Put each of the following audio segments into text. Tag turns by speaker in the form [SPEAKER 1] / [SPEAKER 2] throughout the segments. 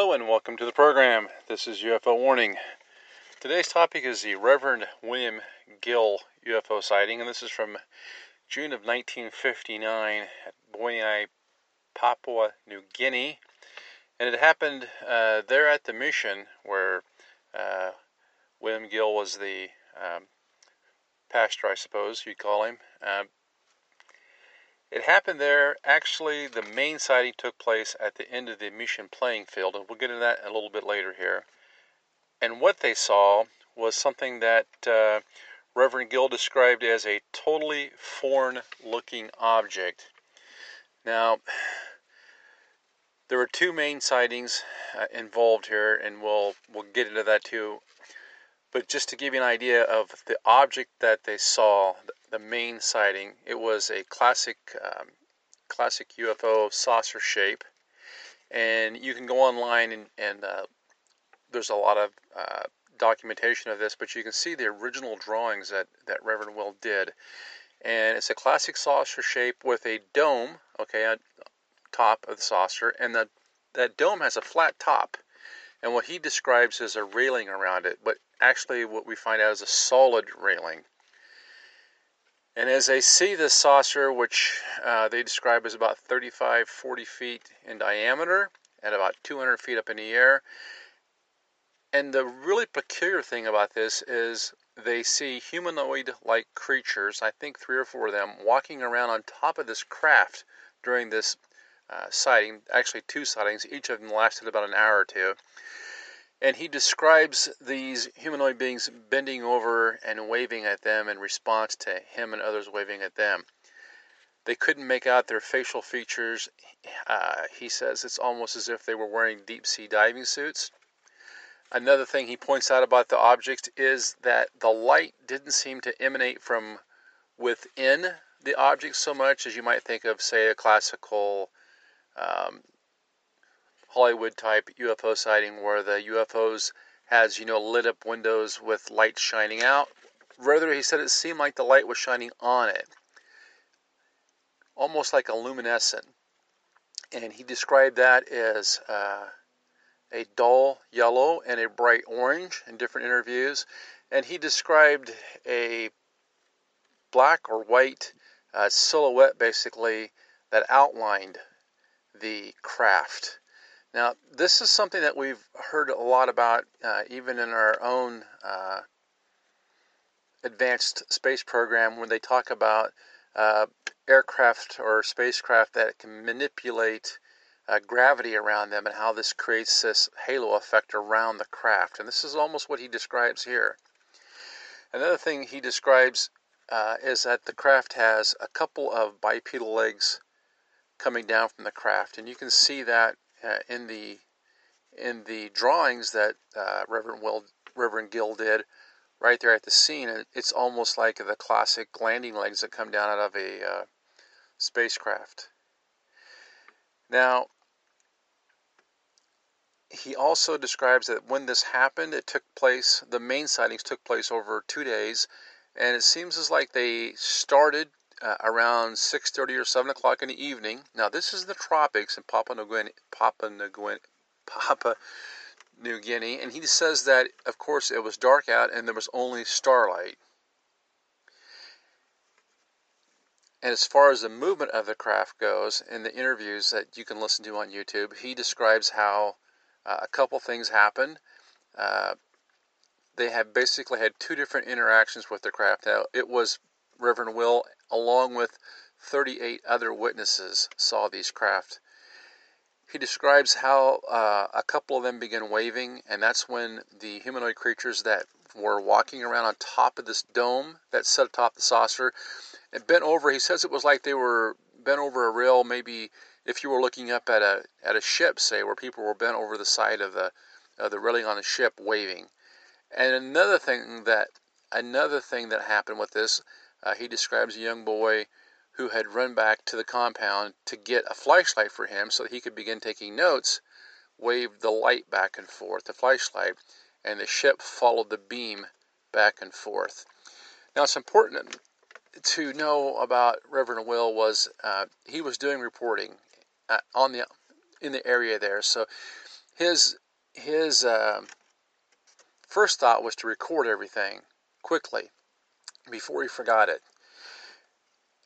[SPEAKER 1] Hello and welcome to the program. This is UFO Warning. Today's topic is the Reverend William Gill UFO sighting, and this is from June of 1959 at Boyai, Papua New Guinea. And it happened uh, there at the mission where uh, William Gill was the um, pastor, I suppose you'd call him. Uh, it happened there. Actually, the main sighting took place at the end of the mission playing field, and we'll get into that a little bit later here. And what they saw was something that uh, Reverend Gill described as a totally foreign looking object. Now, there were two main sightings uh, involved here, and we'll we'll get into that too. But just to give you an idea of the object that they saw, the main sighting. It was a classic, um, classic UFO saucer shape, and you can go online and, and uh, there's a lot of uh, documentation of this, but you can see the original drawings that that Reverend Will did, and it's a classic saucer shape with a dome, okay, on top of the saucer, and the that dome has a flat top, and what he describes as a railing around it, but actually what we find out is a solid railing. And as they see this saucer, which uh, they describe as about 35, 40 feet in diameter and about 200 feet up in the air, and the really peculiar thing about this is they see humanoid like creatures, I think three or four of them, walking around on top of this craft during this uh, sighting. Actually, two sightings, each of them lasted about an hour or two and he describes these humanoid beings bending over and waving at them in response to him and others waving at them. They couldn't make out their facial features. Uh, he says it's almost as if they were wearing deep sea diving suits. Another thing he points out about the object is that the light didn't seem to emanate from within the object so much as you might think of, say, a classical um, Hollywood type UFO sighting where the UFOs has, you know, lit up windows with light shining out. Rather, he said it seemed like the light was shining on it, almost like a luminescent. And he described that as uh, a dull yellow and a bright orange in different interviews. And he described a black or white uh, silhouette basically that outlined the craft. Now, this is something that we've heard a lot about, uh, even in our own uh, advanced space program, when they talk about uh, aircraft or spacecraft that can manipulate uh, gravity around them and how this creates this halo effect around the craft. And this is almost what he describes here. Another thing he describes uh, is that the craft has a couple of bipedal legs coming down from the craft, and you can see that uh, in the in the drawings that uh, Reverend Will Reverend Gill did right there at the scene. It's almost like the classic landing legs that come down out of a uh, spacecraft. Now, he also describes that when this happened, it took place. The main sightings took place over two days, and it seems as like they started uh, around 6.30 or 7 o'clock in the evening. Now, this is the tropics in Papua New Guinea, Papua New Guinea, Papua New Guinea, and he says that, of course, it was dark out and there was only starlight. And as far as the movement of the craft goes, in the interviews that you can listen to on YouTube, he describes how uh, a couple things happened. Uh, they have basically had two different interactions with the craft. Now, it was Reverend Will, along with 38 other witnesses, saw these craft. He describes how uh, a couple of them began waving, and that's when the humanoid creatures that were walking around on top of this dome that set atop the saucer and bent over. He says it was like they were bent over a rail, maybe if you were looking up at a at a ship, say, where people were bent over the side of the of the railing on the ship, waving. And another thing that another thing that happened with this uh, he describes a young boy who had run back to the compound to get a flashlight for him so that he could begin taking notes, waved the light back and forth, the flashlight, and the ship followed the beam back and forth. Now, it's important to know about Reverend Will was uh, he was doing reporting uh, on the in the area there, so his his uh, first thought was to record everything quickly before he forgot it.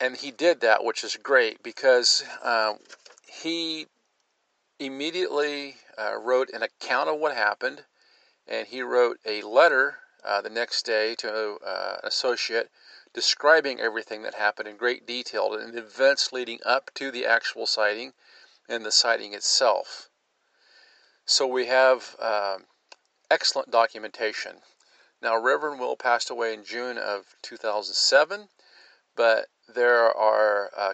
[SPEAKER 1] And he did that, which is great because uh, he immediately uh, wrote an account of what happened, and he wrote a letter uh, the next day to uh, an associate describing everything that happened in great detail and the events leading up to the actual sighting and the sighting itself. So we have um, excellent documentation. Now, Reverend Will passed away in June of 2007, but there are uh,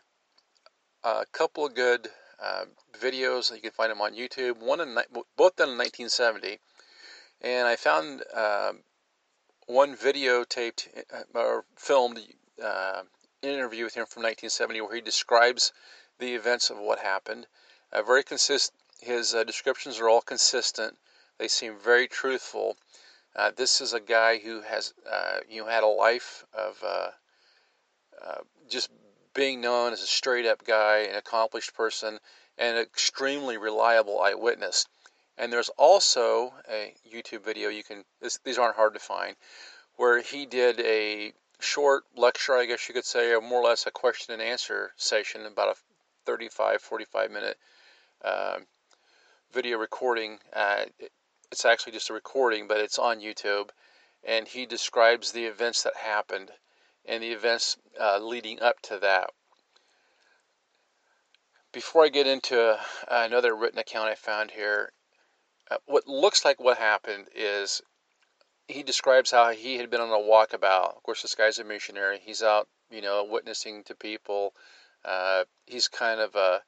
[SPEAKER 1] a couple of good uh, videos. You can find them on YouTube. One in both done in 1970, and I found uh, one videotaped uh, or filmed uh, interview with him from 1970 where he describes the events of what happened. Very consist. His descriptions are all consistent. They seem very truthful. Uh, this is a guy who has you know, had a life of just being known as a straight up guy, an accomplished person, and an extremely reliable eyewitness. And there's also a YouTube video you can, this, these aren't hard to find, where he did a short lecture, I guess you could say, or more or less a question and answer session, about a 35, 45 minute uh, video recording. Uh, it's actually just a recording, but it's on YouTube. And he describes the events that happened and the events uh, leading up to that. Before I get into uh, another written account I found here, uh, what looks like what happened is he describes how he had been on a walkabout. Of course, this guy's a missionary. He's out, you know, witnessing to people. Uh, he's kind of a,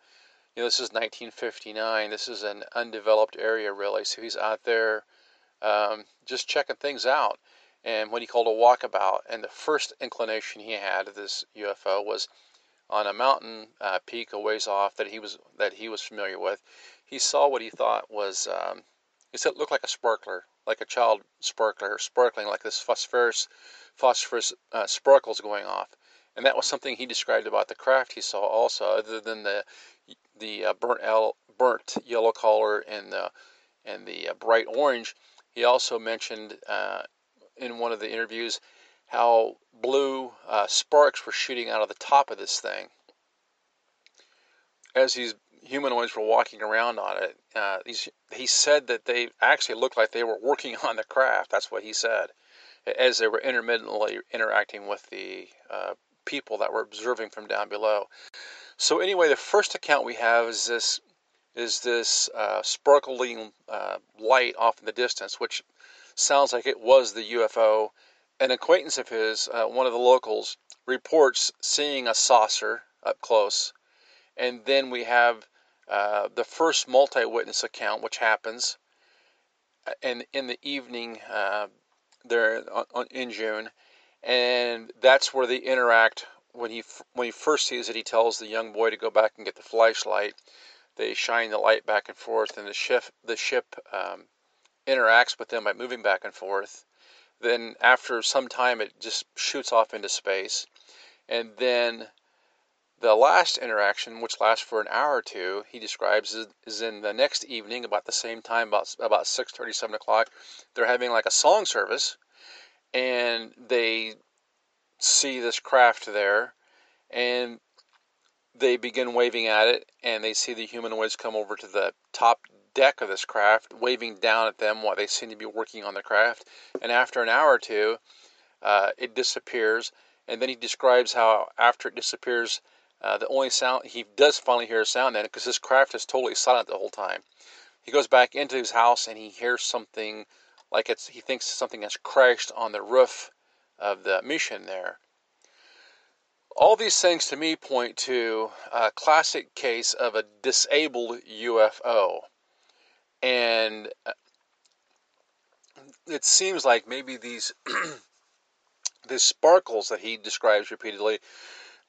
[SPEAKER 1] you know, this is 1959. This is an undeveloped area, really. So he's out there um, just checking things out and what he called a walkabout. And the first inclination he had of this UFO was on a mountain uh, peak a ways off that he was that he was familiar with. He saw what he thought was um, he said it looked like a sparkler, like a child sparkler, sparkling like this phosphorus phosphorus uh, sparkles going off. And that was something he described about the craft he saw also, other than the the uh, burnt burnt yellow color and the and the uh, bright orange. He also mentioned uh, in one of the interviews how blue uh, sparks were shooting out of the top of this thing as these humanoids were walking around on it. Uh, he said that they actually looked like they were working on the craft. That's what he said, as they were intermittently interacting with the uh, people that were observing from down below. So anyway, the first account we have is this is this uh, sparkling uh, light off in the distance, which sounds like it was the UFO. An acquaintance of his, uh, one of the locals, reports seeing a saucer up close. And then we have uh, the first multi witness account, which happens in, in the evening uh, there on, in June. And that's where they interact. When he, when he first sees it, he tells the young boy to go back and get the flashlight. They shine the light back and forth, and the ship, the ship um, interacts with them by moving back and forth. Then, after some time, it just shoots off into space. And then the last interaction, which lasts for an hour or two, he describes is in the next evening, about the same time, about about six thirty, seven o'clock. They're having like a song service, and they see this craft there, and they begin waving at it, and they see the humanoids come over to the top deck of this craft, waving down at them while they seem to be working on the craft. And after an hour or two, uh, it disappears. And then he describes how after it disappears, uh, the only sound he does finally hear a sound then because his craft is totally silent the whole time. He goes back into his house and he hears something like it's he thinks something has crashed on the roof of the mission there. All these things to me point to a classic case of a disabled UFO. And uh, it seems like maybe these these sparkles that he describes repeatedly,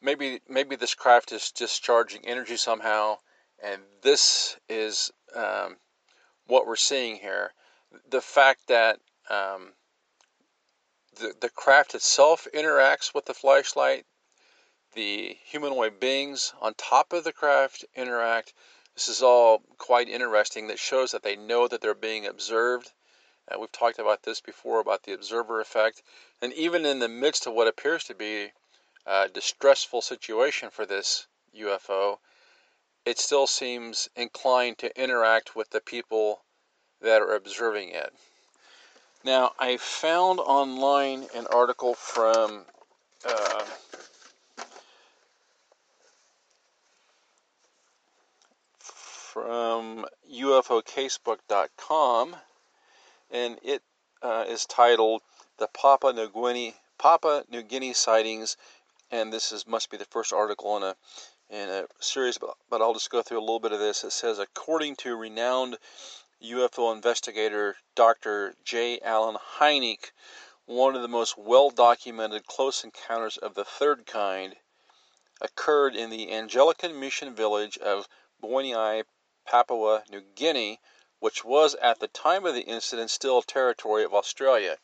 [SPEAKER 1] maybe maybe this craft is discharging energy somehow, and this is um, what we're seeing here. The fact that um, the the craft itself interacts with the flashlight, the humanoid beings on top of the craft interact, This is all quite interesting that shows that they know that they're being observed. Uh, we've talked about this before about the observer effect. And even in the midst of what appears to be a distressful situation for this UFO, it still seems inclined to interact with the people that are observing it. Now, I found online an article from uh, from UFOcasebook.com, and it uh, is titled "The Papua New Guinea Papua New Guinea Sightings," and this is must be the first article in a in a series, but, but I'll just go through a little bit of this. It says, according to renowned UFO investigator Dr. J. Allen Hynek, one of the most well documented close encounters of the third kind occurred in the Anglican mission village of Boianai, Papua New Guinea, which was at the time of the incident still territory of Australia.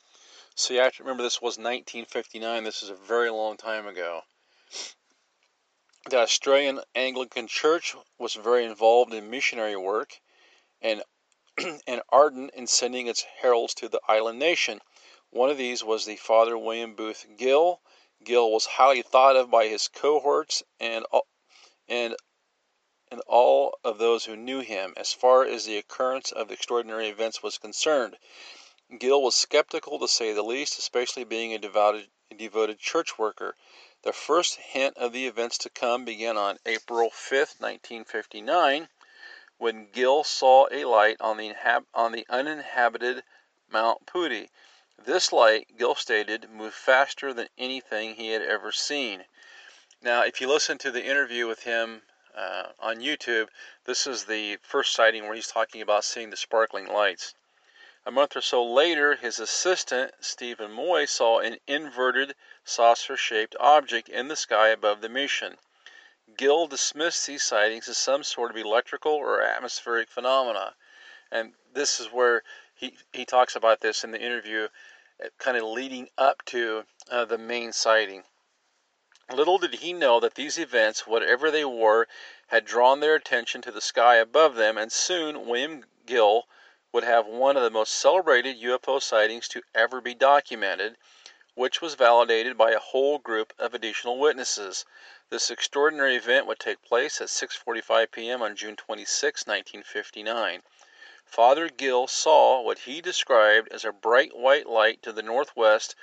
[SPEAKER 1] So you have to remember this was 1959. This is a very long time ago. The Australian Anglican Church was very involved in missionary work and, and ardent in sending its heralds to the island nation. One of these was the Father William Booth Gill. Gill was highly thought of by his cohorts and and and all of those who knew him as far as the occurrence of extraordinary events was concerned. Gill was skeptical to say the least, especially being a devoted, a devoted church worker. The first hint of the events to come began on April 5, 1959, when Gill saw a light on the, uninhabited Mount Putty. This light, Gill stated, moved faster than anything he had ever seen. Now, if you listen to the interview with him uh, on YouTube, this is the first sighting where he's talking about seeing the sparkling lights. A month or so later, his assistant, Stephen Moi, saw an inverted, saucer shaped object in the sky above the mission. Gill dismissed these sightings as some sort of electrical or atmospheric phenomena. And this is where he, he talks about this in the interview, uh, kind of leading up to uh, the main sighting. Little did he know that these events, whatever they were, had drawn their attention to the sky above them, and soon William Gill would have one of the most celebrated UFO sightings to ever be documented, which was validated by a whole group of additional witnesses. This extraordinary event would take place at 6:45 p.m. on June 26, 1959. Father Gill saw what he described as a bright white light to the northwest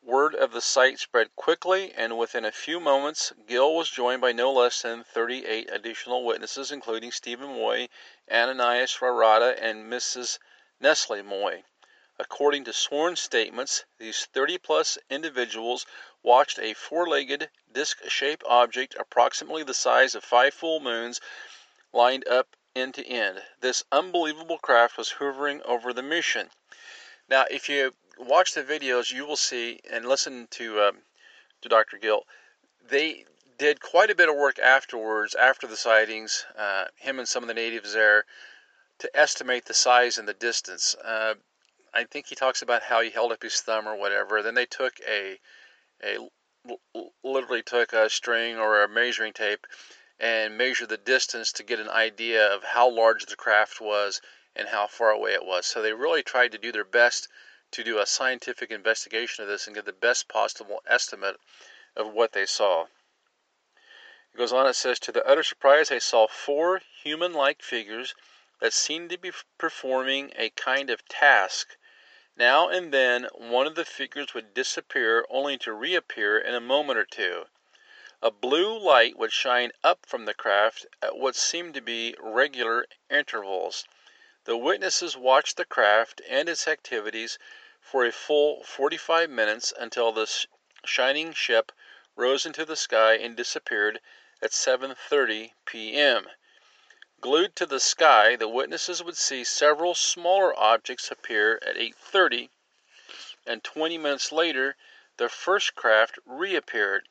[SPEAKER 1] Word of the sight spread quickly, and within a few moments Gill was joined by no less than thirty eight additional witnesses, including Stephen Moi, Ananias Rarata, and Mrs. Nestle Moy. According to sworn statements, these 30 plus individuals watched a four legged, disc shaped object approximately the size of five full moons lined up end to end. This unbelievable craft was hovering over the mission. Now, if you watch the videos, you will see and listen to um, to Dr. Gill. They did quite a bit of work afterwards, after the sightings. Uh, him and some of the natives there to estimate the size and the distance. Uh, I think he talks about how he held up his thumb or whatever. Then they took a a literally took a string or a measuring tape and measured the distance to get an idea of how large the craft was and how far away it was. So they really tried to do their best to do a scientific investigation of this and get the best possible estimate of what they saw. It goes on, it says, To the utter surprise, they saw four human like figures that seemed to be performing a kind of task. Now and then, one of the figures would disappear only to reappear in a moment or two. A blue light would shine up from the craft at what seemed to be regular intervals. The witnesses watched the craft and its activities for a full forty five minutes until the shining ship rose into the sky and disappeared at 7:30 p.m. Glued to the sky, the witnesses would see several smaller objects appear at 8:30, and 20 minutes later the first craft reappeared.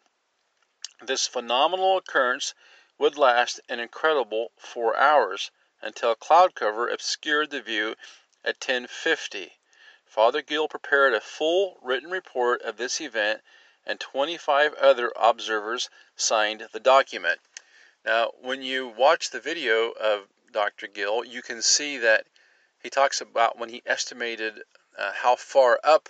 [SPEAKER 1] This phenomenal occurrence would last an incredible 4 hours until cloud cover obscured the view at 10:50. Father Gill prepared a full written report of this event and 25 other observers signed the document. Now, when you watch the video of Dr. Gill, you can see that he talks about when he estimated uh, how far up,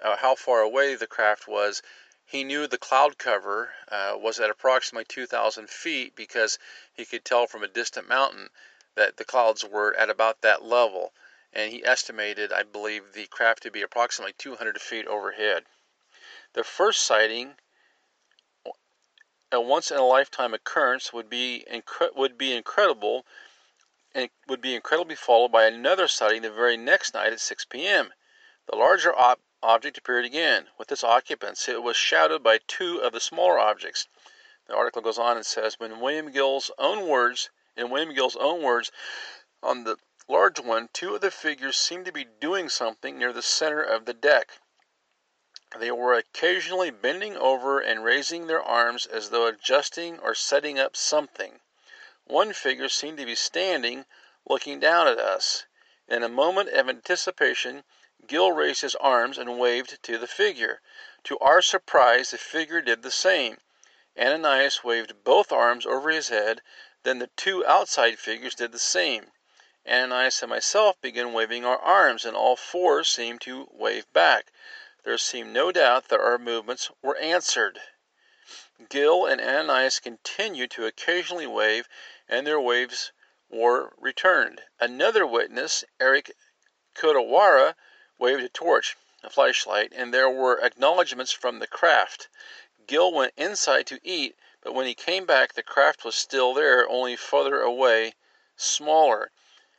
[SPEAKER 1] uh, how far away the craft was. He knew the cloud cover uh, was at approximately 2,000 feet because he could tell from a distant mountain that the clouds were at about that level. And he estimated, I believe, the craft to be approximately 200 feet overhead. The first sighting a once in a lifetime occurrence would be incre- would be incredible and would be incredibly followed by another sighting the very next night at 6 p.m. The larger ob- object appeared again. With its occupants, it was shadowed by two of the smaller objects. The article goes on and says, when William Gill's own words, in William Gill's own words, on the large one, two of the figures seemed to be doing something near the center of the deck. They were occasionally bending over and raising their arms as though adjusting or setting up something. One figure seemed to be standing, looking down at us. In a moment of anticipation, Gill raised his arms and waved to the figure. To our surprise, the figure did the same. Ananias waved both arms over his head, then the two outside figures did the same. Ananias and myself began waving our arms, and all four seemed to wave back. There seemed no doubt that our movements were answered. Gill and Ananias continued to occasionally wave, and their waves were returned. Another witness, Eric Kodawara, waved a torch, a flashlight, and there were acknowledgments from the craft. Gill went inside to eat, but when he came back the craft was still there, only further away, smaller.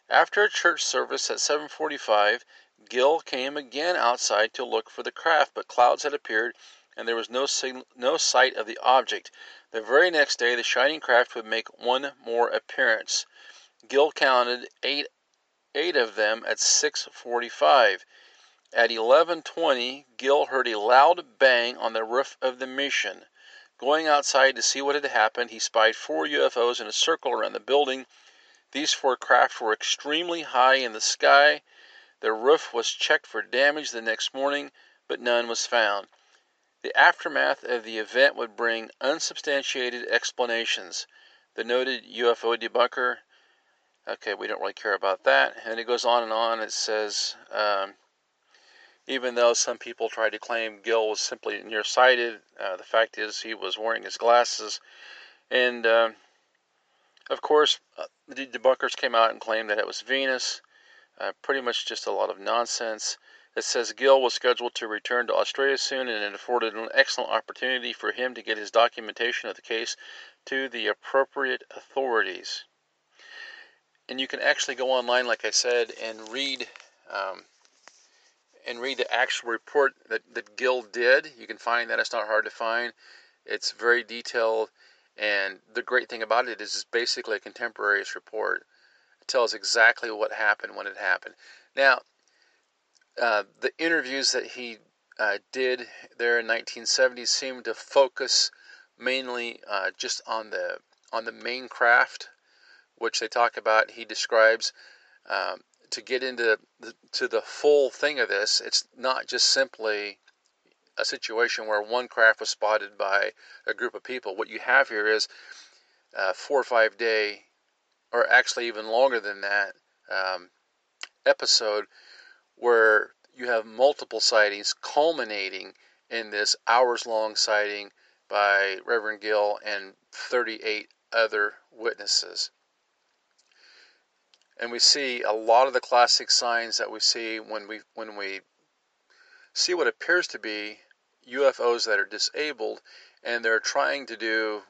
[SPEAKER 1] After a church service at 7:45 Gill came again outside to look for the craft, but clouds had appeared and there was no, sig- no sight of the object. The very next day the shining craft would make one more appearance. Gill counted eight of them at 6:45. At 11:20 Gill heard a loud bang on the roof of the mission. Going outside to see what had happened, he spied four UFOs in a circle around the building. These four craft were extremely high in the sky. The roof was checked for damage the next morning, but none was found. The aftermath of the event would bring unsubstantiated explanations. The noted UFO debunker, okay, we don't really care about that. And it goes on and on. It says, um, even though some people tried to claim Gill was simply nearsighted, uh, the fact is he was wearing his glasses. And uh, of course, uh, the debunkers came out and claimed that it was Venus. Uh, pretty much just a lot of nonsense. It says Gill was scheduled to return to Australia soon, and it afforded an excellent opportunity for him to get his documentation of the case to the appropriate authorities. And you can actually go online, like I said, and read um, and read the actual report that, that Gill did. You can find that; it's not hard to find. It's very detailed, and the great thing about it is it's basically a contemporaneous report tells exactly what happened when it happened. Now, uh, the interviews that he uh, did there in 1970 seemed to focus mainly uh, just on the on the main craft, which they talk about. He describes um, to get into the, to the full thing of this. It's not just simply a situation where one craft was spotted by a group of people. What you have here is a four or five day or actually even longer than that, um, episode where you have multiple sightings culminating in this hours long sighting by Reverend Gill and 38 other witnesses. And we see a lot of the classic signs that we see when we when we see what appears to be UFOs that are disabled and they're trying to do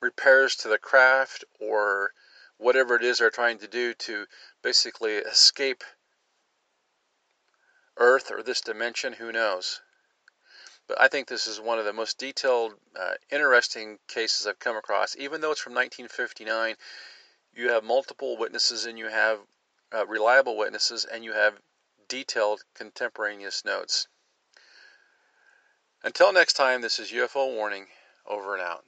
[SPEAKER 1] repairs to the craft or whatever it is they're trying to do to basically escape Earth or this dimension, who knows? But I think this is one of the most detailed, uh, interesting cases I've come across. Even though it's from 1959, you have multiple witnesses and you have uh, reliable witnesses and you have detailed contemporaneous notes. Until next time, this is UFO Warning, over and out.